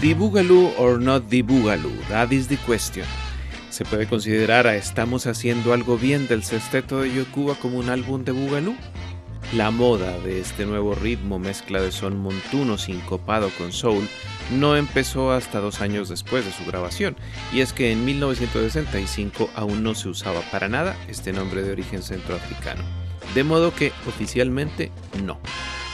The Boogaloo or not the Boogaloo, that is the question. ¿Se puede considerar a Estamos haciendo algo bien del sexteto de Yokuba como un álbum de Boogaloo? La moda de este nuevo ritmo mezcla de son montuno sincopado con soul no empezó hasta dos años después de su grabación, y es que en 1965 aún no se usaba para nada este nombre de origen centroafricano. De modo que oficialmente no.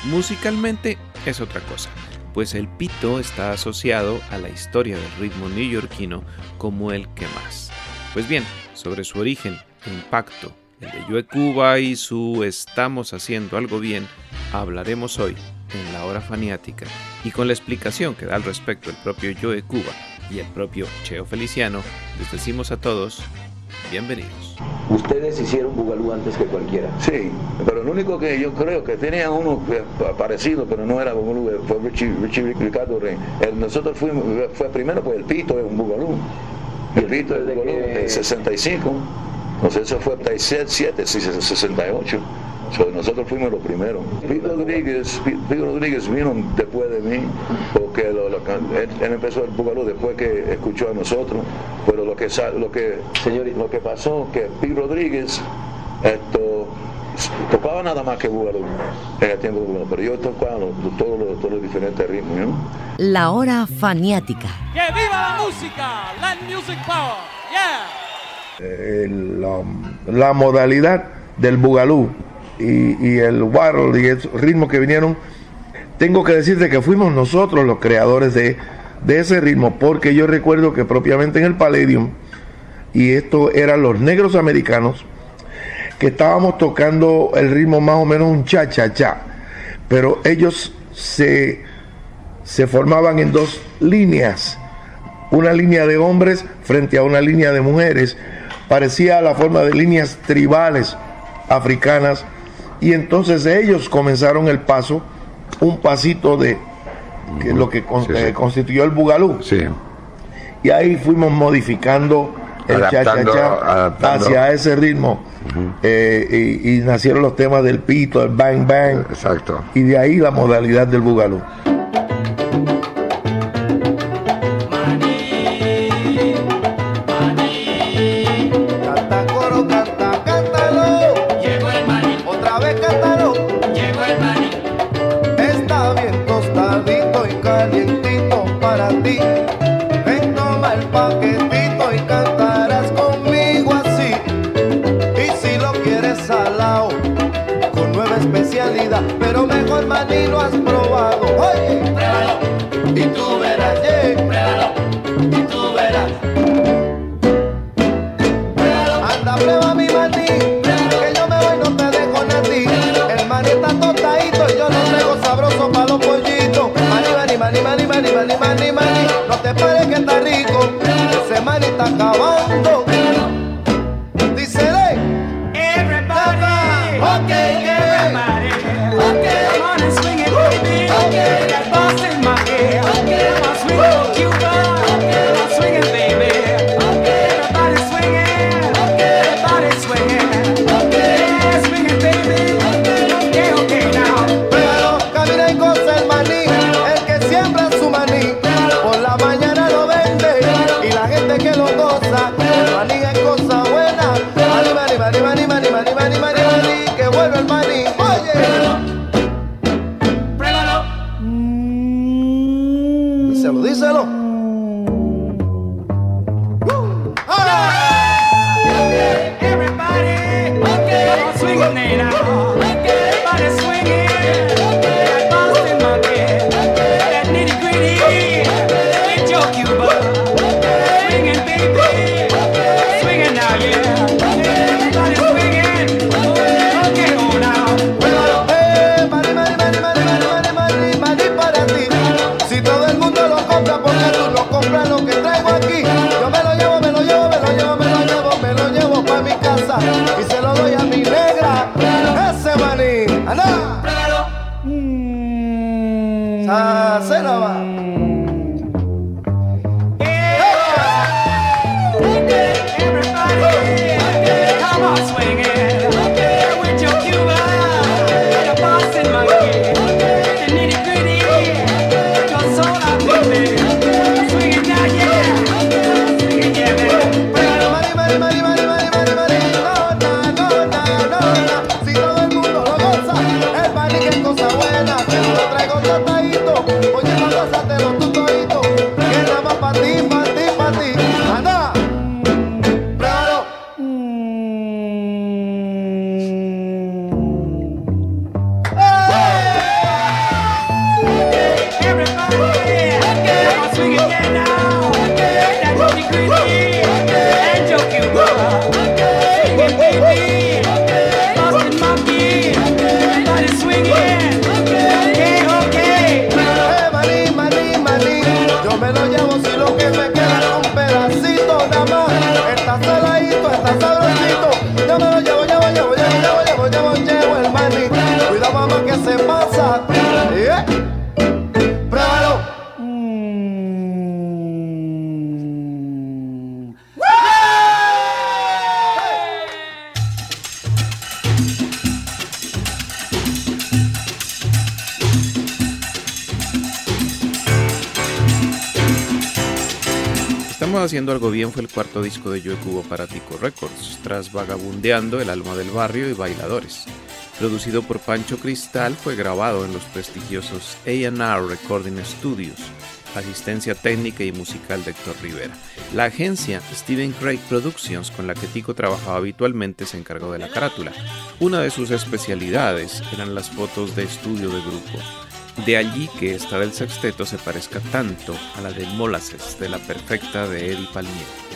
Musicalmente es otra cosa pues el pito está asociado a la historia del ritmo neoyorquino como el que más. Pues bien, sobre su origen e impacto, el de Joe Cuba y su estamos haciendo algo bien, hablaremos hoy en la hora faniática y con la explicación que da al respecto el propio Joe Cuba y el propio Cheo Feliciano, les decimos a todos Bienvenidos. Ustedes hicieron Bugalú antes que cualquiera. Sí, pero lo único que yo creo que tenía uno parecido, pero no era Bugalú, fue Richie, Richie Ricardo Rey. nosotros fuimos, fue primero pues el Pito es un Bugalú. El Pito es de Bugalú, en 65. Entonces eso fue 7, 68 nosotros fuimos los primeros. Pete Rodríguez, Rodríguez vino después de mí, porque él, empezó el Bugalú después que escuchó a nosotros, pero lo que lo que lo que pasó que Pete Rodríguez esto tocaba nada más que Bugalú en el tiempo de pero yo tocaba todos, los, diferentes ritmos. La hora faniática. ¡Que viva la música! Land Music Power, yeah. La, la modalidad del Bugalú y, el warble y el ritmo que vinieron, tengo que decirte que fuimos nosotros los creadores de, ese ritmo, porque yo recuerdo que propiamente en el Palladium, y esto eran los negros americanos, que estábamos tocando el ritmo más o menos un cha-cha-cha, pero ellos se, se formaban en dos líneas, una línea de hombres frente a una línea de mujeres, parecía la forma de líneas tribales africanas y entonces ellos comenzaron el paso, un pasito de lo que eh, constituyó el bugalú. Y ahí fuimos modificando el cha-cha-cha hacia ese ritmo. Eh, y, y, nacieron los temas del pito, el bang bang. Exacto. Y de ahí la modalidad del bugalú. cuarto disco de Joe Cubo para Tico Records, tras Vagabundeando, El alma del barrio y Bailadores. Producido por Pancho Cristal, fue grabado en los prestigiosos A&R Recording Studios, asistencia técnica y musical de Héctor Rivera. La agencia Steven Craig Productions, con la que Tico trabajaba habitualmente, se encargó de la carátula. Una de sus especialidades eran las fotos de estudio de grupo. De allí que esta del sexteto se parezca tanto a la de Molasses de la perfecta de Eddie Palmieri.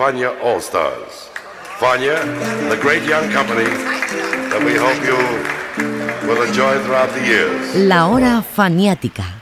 Fania All Stars. Fania, the great young company that we hope you will enjoy throughout the years. La hora faniática.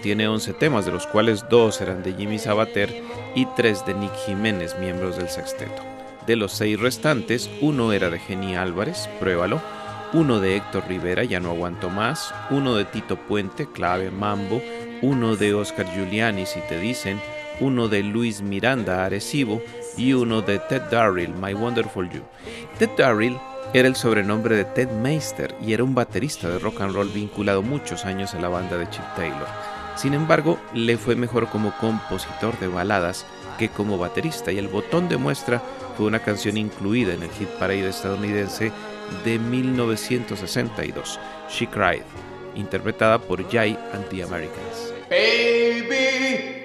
Contiene 11 temas, de los cuales dos eran de Jimmy Sabater y tres de Nick Jiménez, miembros del sexteto. De los seis restantes, uno era de Jenny Álvarez, pruébalo, uno de Héctor Rivera, ya no aguanto más, uno de Tito Puente, clave mambo, uno de Oscar Giuliani, si te dicen, uno de Luis Miranda, Arecibo, y uno de Ted Darrell, My Wonderful You. Ted Darrell era el sobrenombre de Ted Meister y era un baterista de rock and roll vinculado muchos años a la banda de Chip Taylor. Sin embargo, le fue mejor como compositor de baladas que como baterista y el botón de muestra fue una canción incluida en el hit parade estadounidense de 1962, She Cried, interpretada por Jay and the Americans. Baby,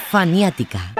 faniática.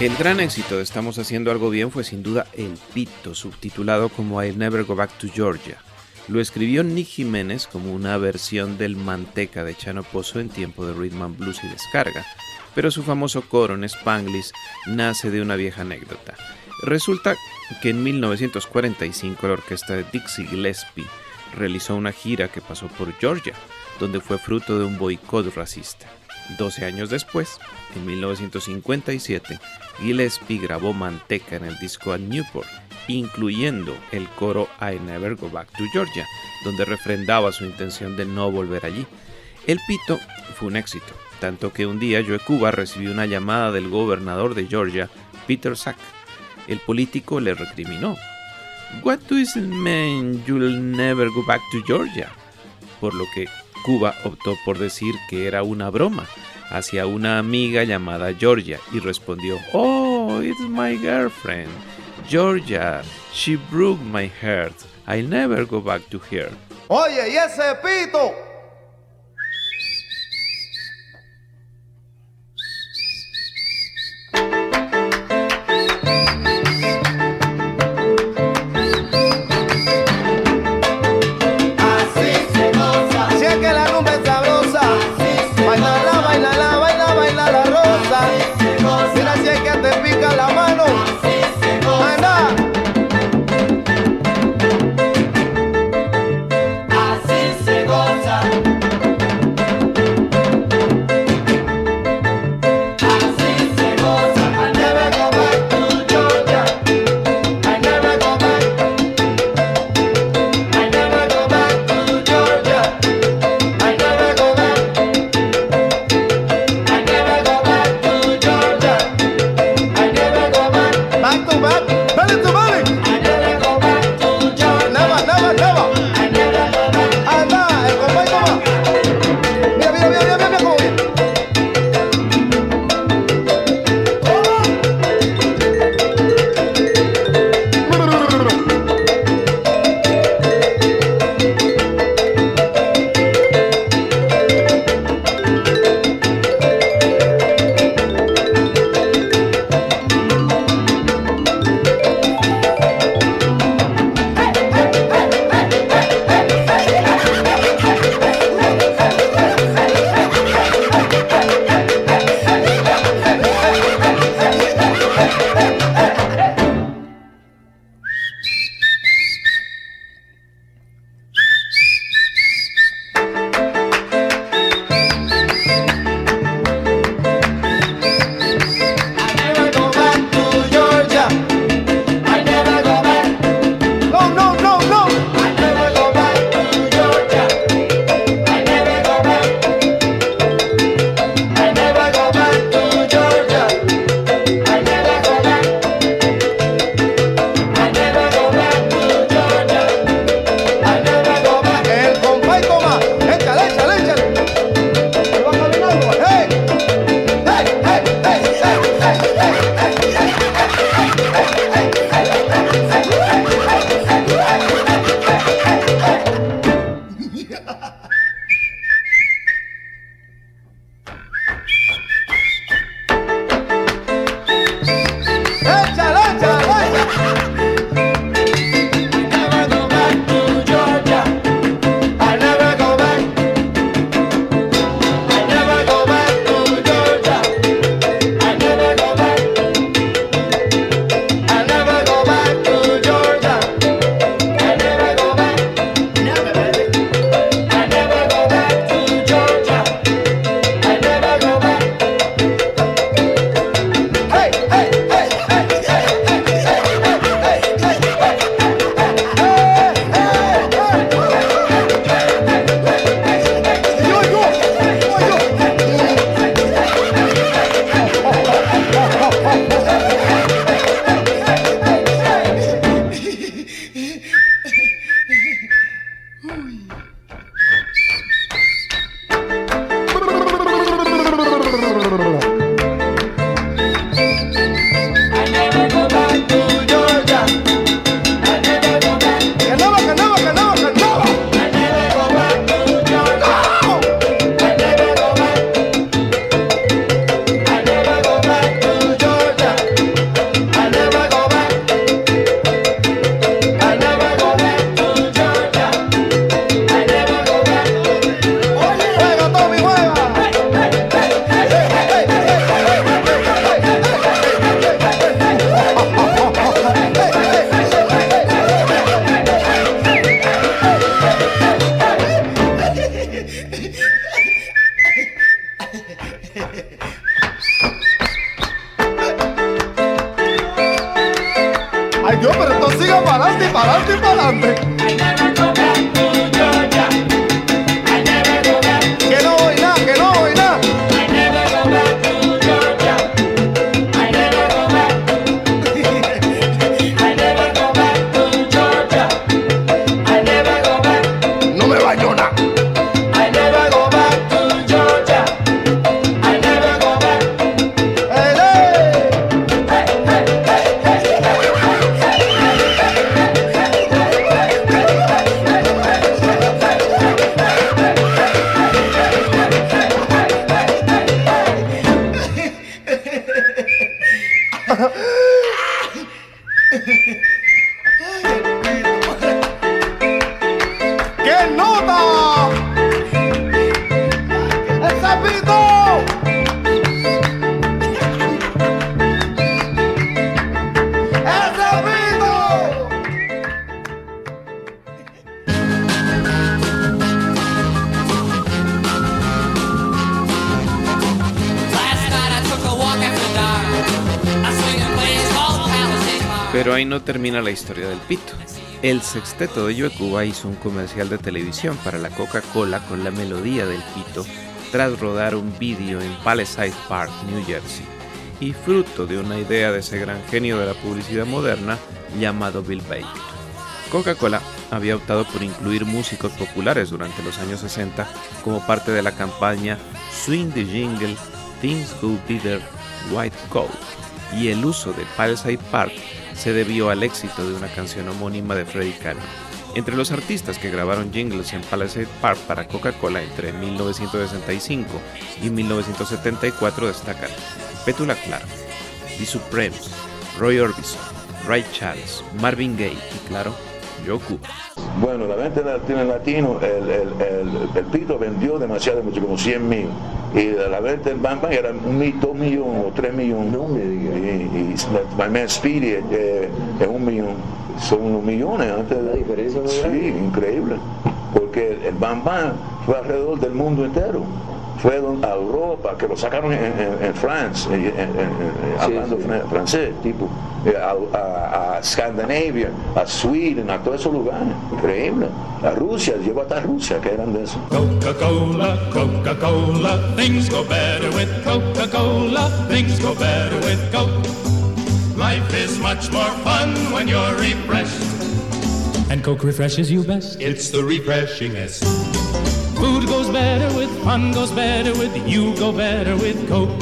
El gran éxito de Estamos haciendo algo bien fue sin duda El Pito, subtitulado como I'll Never Go Back to Georgia. Lo escribió Nick Jiménez como una versión del Manteca de Chano Pozo en tiempo de Rhythm and Blues y descarga, pero su famoso coro en Spanglish nace de una vieja anécdota. Resulta que en 1945 la orquesta de Dixie Gillespie realizó una gira que pasó por Georgia, donde fue fruto de un boicot racista. 12 años después, en 1957, Gillespie grabó Manteca en el disco a Newport, incluyendo el coro I Never Go Back to Georgia, donde refrendaba su intención de no volver allí. El pito fue un éxito, tanto que un día Joe Cuba recibió una llamada del gobernador de Georgia, Peter Sack. El político le recriminó. What does it mean you'll never go back to Georgia? Por lo que Cuba optó por decir que era una broma hacia una amiga llamada Georgia y respondió, Oh, it's my girlfriend, Georgia. She broke my heart. I'll never go back to her. Oye, y ese pito. No termina la historia del pito. El sexteto de Cuba hizo un comercial de televisión para la Coca-Cola con la melodía del pito tras rodar un vídeo en Palisade Park, New Jersey, y fruto de una idea de ese gran genio de la publicidad moderna llamado Bill Baker. Coca-Cola había optado por incluir músicos populares durante los años 60 como parte de la campaña Swing the Jingle, Things Go Better, White Coat, y el uso de Palisade Park se debió al éxito de una canción homónima de Freddie Cannon. Entre los artistas que grabaron jingles en Palisade Park para Coca-Cola entre 1965 y 1974 destacan Petula Clark, The Supremes, Roy Orbison, Ray Charles, Marvin Gaye y claro, Yoku. Bueno, la venta de latino, latino el, el, el, el pito vendió demasiado mucho, como 100 mil. Y la venta del Bang Bang era un mil, dos millones o tres millones. No me digas. Y, y My Man Speedy eh, es un millón. Son unos millones antes de La diferencia Sí, grande. increíble. Porque el Bang Bang fue alrededor del mundo entero. Fue don- a Europa, que lo sacaron en, en, en Francia, en- en- en- en- hablando sí. fran- francés, tipo, eh, a, a, a Escandinavia, a Sweden, a todos esos lugares. Increíble. A Rusia, llegó hasta Rusia, que eran de eso. Coca-Cola, Coca-Cola, things go better with Coca-Cola, things go better with Coke. Life is much more fun when you're refreshed. And Coke refreshes you best. It's the refreshingest. Food goes better with fun, goes better with you, go better with Coke.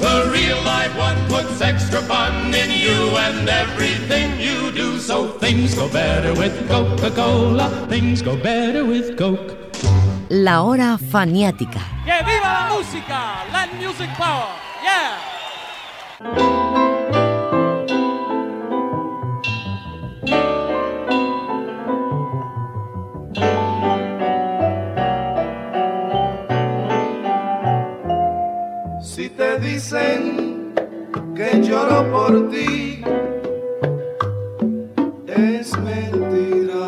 The real life one puts extra fun in you and everything you do. So Things go better with Coca-Cola, things go better with Coke. La hora faniática. ¡Que viva la música! Latin Music Power. Yeah. Si te dicen que lloro por ti, es mentira.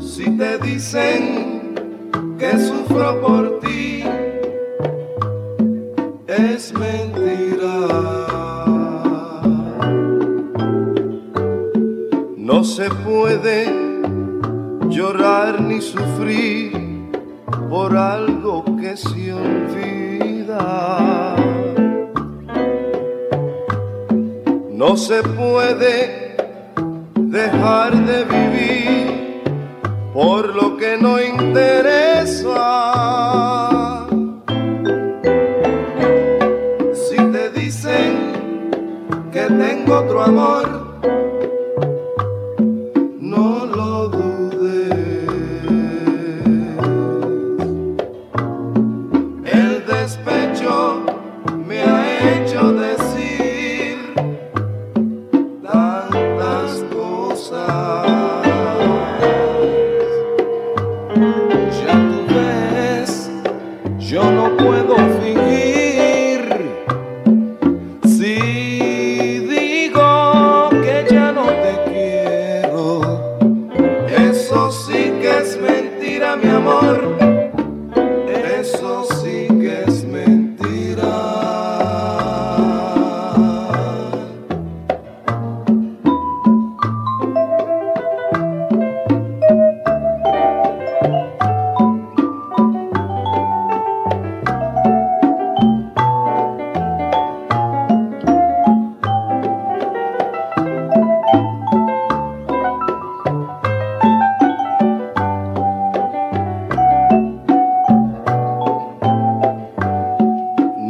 Si te dicen que sufro por ti, es mentira. No se puede llorar ni sufrir por algo que se olvida. No se puede dejar de vivir por lo que no interesa. Si te dicen que tengo otro amor,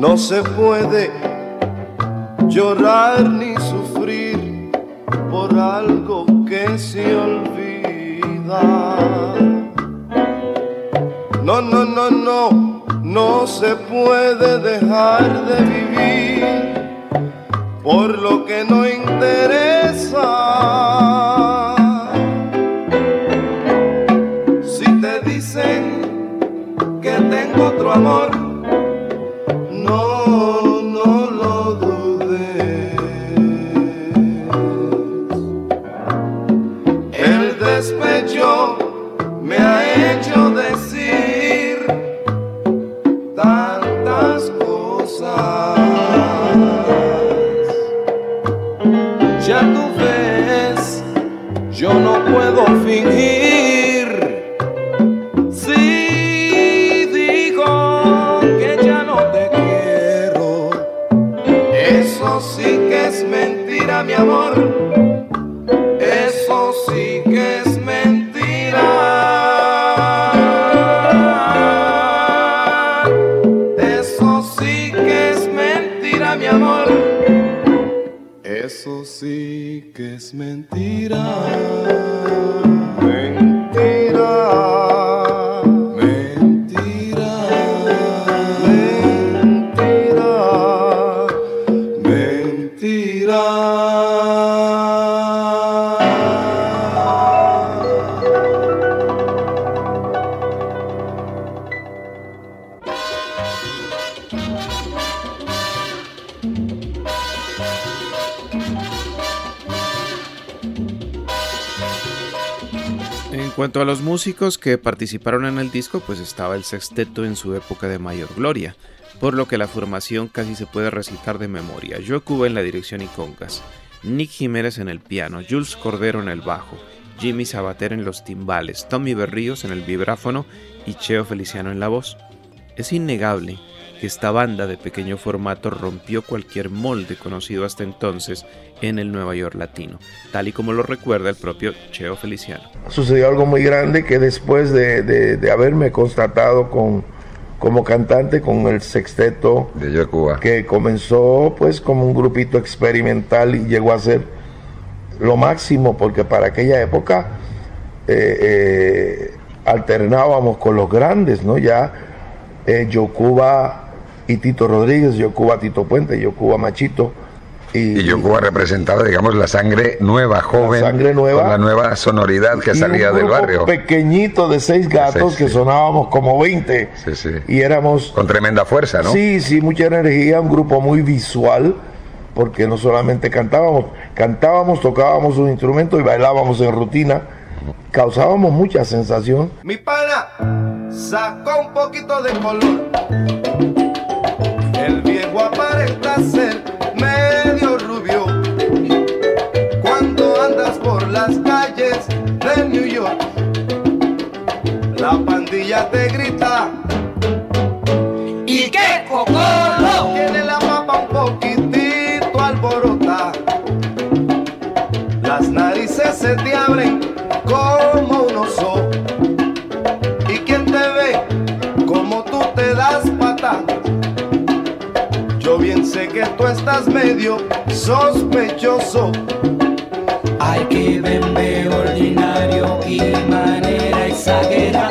No se puede llorar ni sufrir por algo que se olvida. No, no, no, no, no se puede dejar de vivir por lo que no interesa. Si te dicen que tengo otro amor, Eso sí que es mentira. Los músicos que participaron en el disco, pues estaba el sexteto en su época de mayor gloria, por lo que la formación casi se puede recitar de memoria. Joe Cuba en la dirección y congas, Nick Jiménez en el piano, Jules Cordero en el bajo, Jimmy Sabater en los timbales, Tommy Berríos en el vibráfono y Cheo Feliciano en la voz. Es innegable esta banda de pequeño formato rompió cualquier molde conocido hasta entonces en el Nueva York latino, tal y como lo recuerda el propio Cheo Feliciano. sucedió algo muy grande que después de, de- de haberme constatado con, como cantante con el sexteto de Yo Cuba, que comenzó pues como un grupito experimental y llegó a ser lo máximo porque para aquella época eh, eh, alternábamos con los grandes, ¿no? Ya eh, Yocuba y Tito Rodríguez, Yocuba Tito Puente, Yocuba Machito. Y, y Yo Cuba representaba, digamos, la sangre nueva, joven, sangre nueva. con la nueva sonoridad que y salía un del barrio. pequeñito de seis gatos Sí, sí. que sonábamos como 20 Sí, sí. y éramos Con tremenda fuerza, ¿no? Sí, sí, mucha energía, un grupo muy visual, porque no solamente cantábamos, cantábamos, tocábamos un instrumento y bailábamos en rutina, causábamos mucha sensación. Mi pana sacó un poquito de color. Ser medio rubio. Cuando andas por las calles de New York, la pandilla te grita. ¿Y qué cocolo? Tiene la papa un poquitito alborota. Las narices se te abren como Yo bien sé que tú estás medio sospechoso. Hay que verme ordinario y manera exagera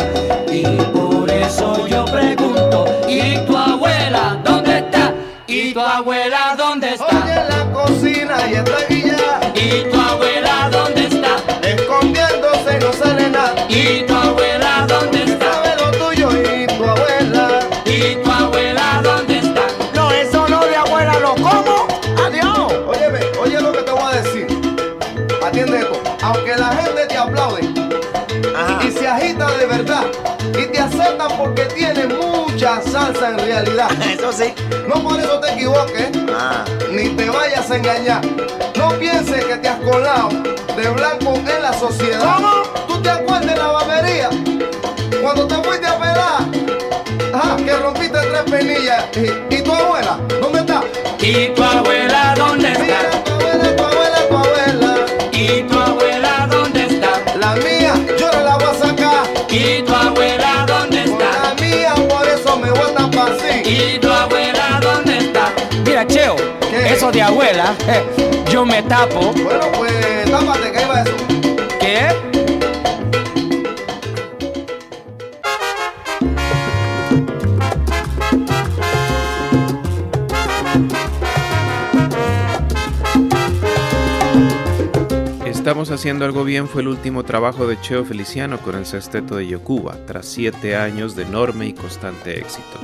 y por eso yo pregunto ¿y tu abuela dónde está? ¿y tu abuela dónde está? Oye, en la cocina y está guilla. ¿y tu abuela dónde está? Agita de verdad y te aceptan porque tiene mucha salsa en realidad. Eso sí. No por eso te equivoques, ni te vayas a engañar. No pienses que te has colado de blanco en la sociedad. ¿Cómo? ¿Tú te acuerdas de la barbería? Cuando te fuiste a pelar, ajá, que rompiste tres penillas. ¿Y, y tu abuela? ¿Dónde está? ¿y tu abuela dónde está? Mira, tu abuela, tu abuela, tu abuela. ¿y tu ¿Y tu abuela dónde está? La mía, por eso me votan para sí. ¿Y tu abuela dónde está? Mira, Cheo, ¿Qué? eso de abuela, eh, yo me tapo. Bueno, pues tápate, que iba eso. Estamos haciendo algo bien fue el último trabajo de Cheo Feliciano con el sexteto de Yocuba, tras siete años de enorme y constante éxito.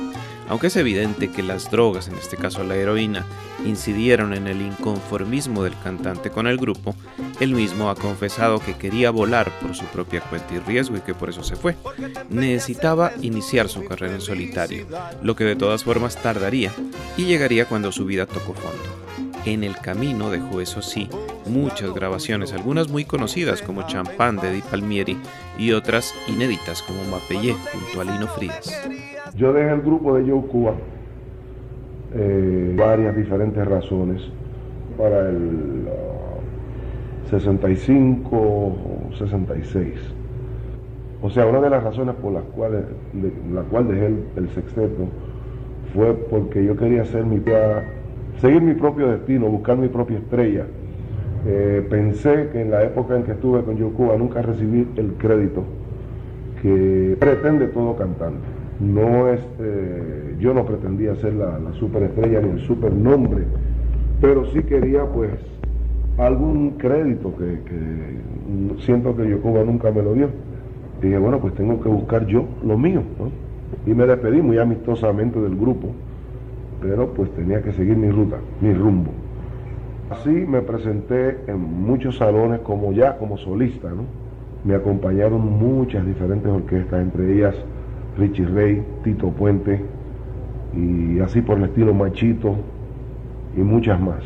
Aunque es evidente que las drogas, en este caso la heroína, incidieron en el inconformismo del cantante con el grupo, él mismo ha confesado que quería volar por su propia cuenta y riesgo y que por eso se fue. Necesitaba iniciar su carrera en solitario, lo que de todas formas tardaría y llegaría cuando su vida tocó fondo. En el camino dejó, eso sí, muchas grabaciones, algunas muy conocidas como Champán de Di Palmieri y otras inéditas como Mapellé junto a Lino Frías. Yo dejé el grupo de Joe Cuba eh, varias diferentes razones para el uh, 65 o 66. O sea, una de las razones por las cuales la cual dejé el, el sexteto fue porque yo quería hacer mi seguir mi propio destino, buscar mi propia estrella. Eh, pensé que en la época en que estuve con Joe Cuba nunca recibí el crédito que pretende todo cantante. No es, eh, yo no pretendía ser la, la superestrella ni el supernombre, pero sí quería pues algún crédito que, siento que Yocuba nunca me lo dio. dije, bueno, pues tengo que buscar yo lo mío. Y me despedí muy amistosamente del grupo, pero pues tenía que seguir mi ruta, mi rumbo. Así me presenté en muchos salones como ya como solista, ¿no? Me acompañaron muchas diferentes orquestas, entre ellas Richie Ray, Tito Puente y así por el estilo Machito y muchas más.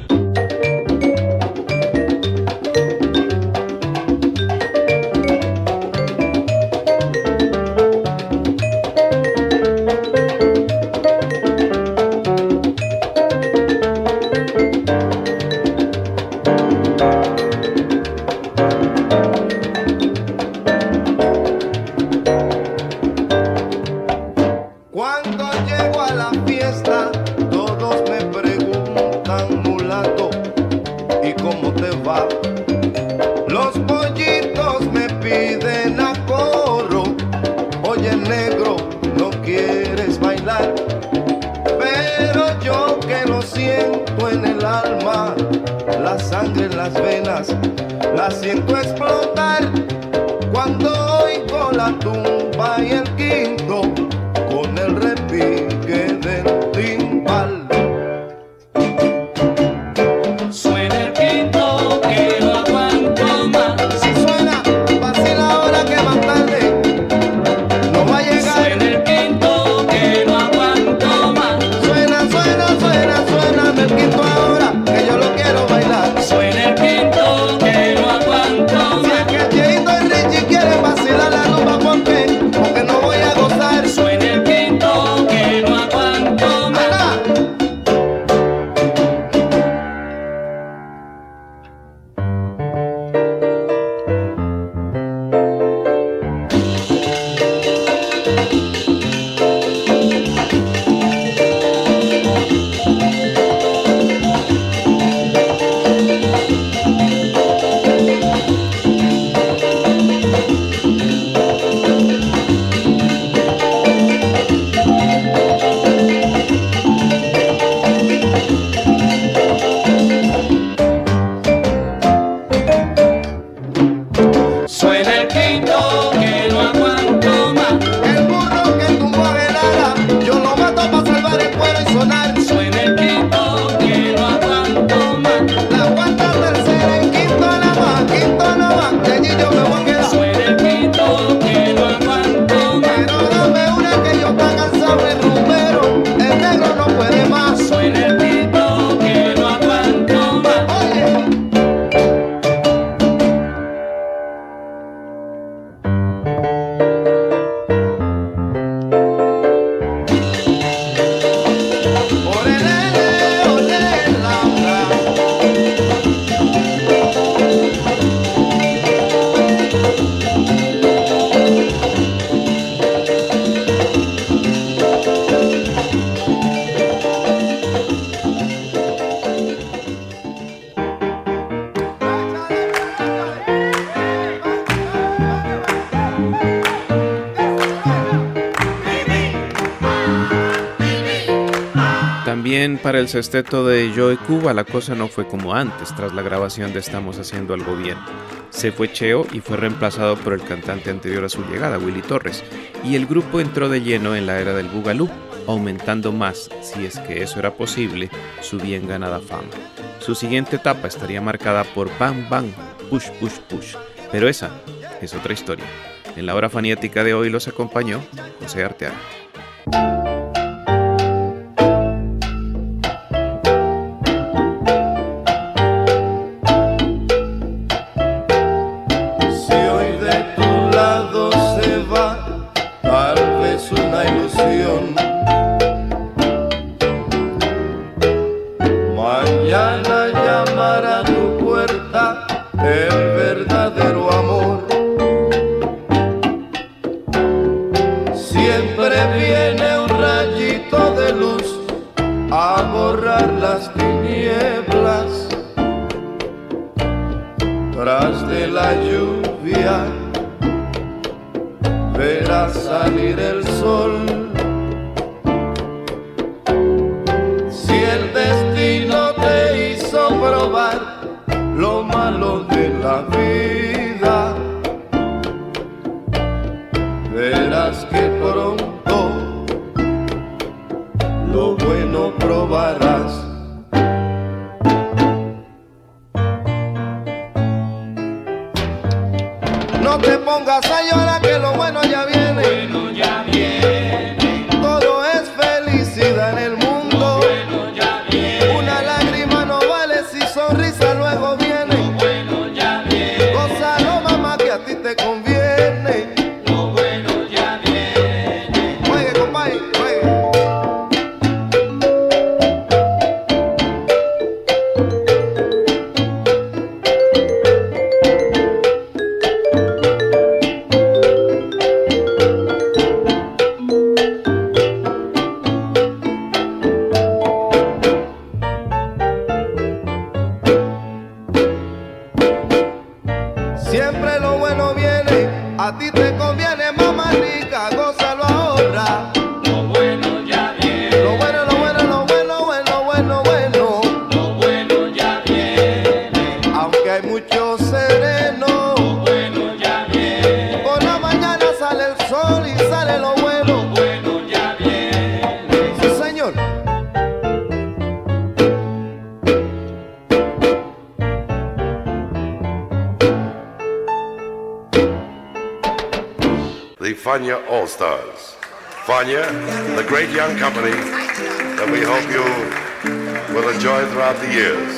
En las siento explotar. El sexteto de Joe Cuba la cosa no fue como antes tras la grabación de Estamos haciendo algo bien. Se fue Cheo y fue reemplazado por el cantante anterior a su llegada, Willy Torres, y el grupo entró de lleno en la era del Boogaloo, aumentando más, si es que eso era posible, su bien ganada fama. Su siguiente etapa estaría marcada por Bang Bang, Push Push Push, pero esa es otra historia. En la hora fanática de hoy los acompañó José Arteaga.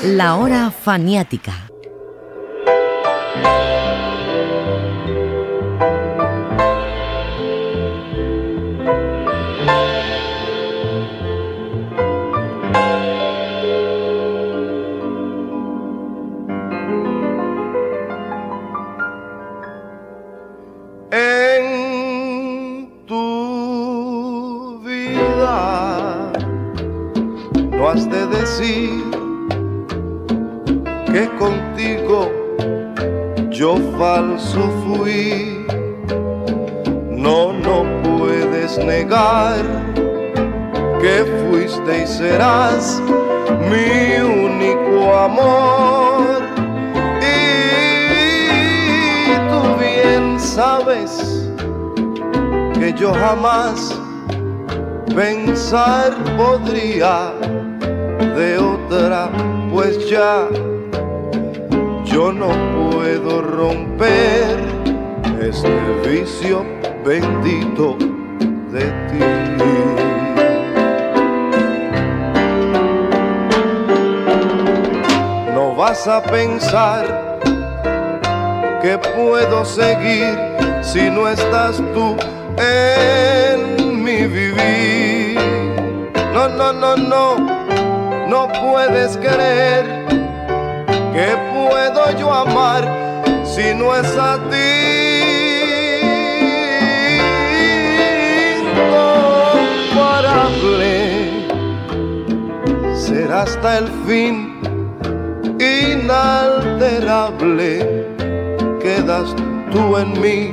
La hora faniática. Has de decir que contigo yo falso fui. No, no puedes negar que fuiste y serás mi único amor. Y tú bien sabes que yo jamás pensar podría de otra, pues ya yo no puedo romper este vicio bendito de ti. No vas a pensar que puedo seguir si no estás tú en mi vivir. No, no, no, no, no puedes creer que puedo yo amar si no es a ti? Incomparable será hasta el fin, inalterable quedas tú en mí.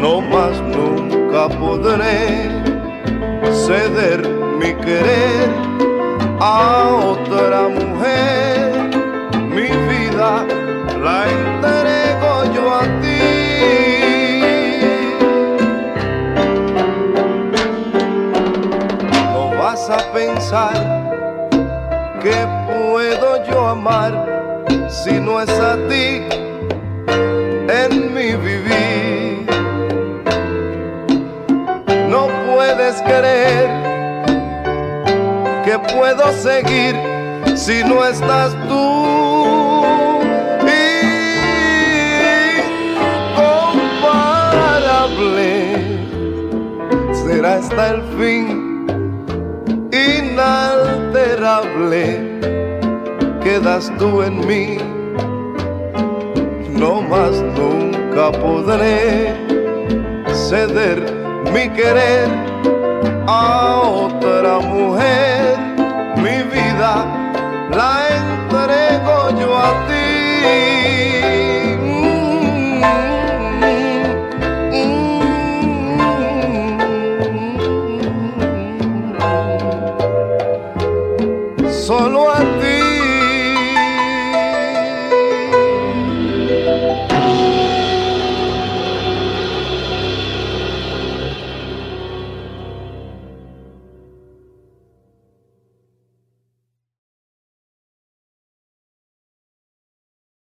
No más nunca podré ceder mi querer a otra quedas tú en mí, no más nunca podré ceder mi querer a otra mujer.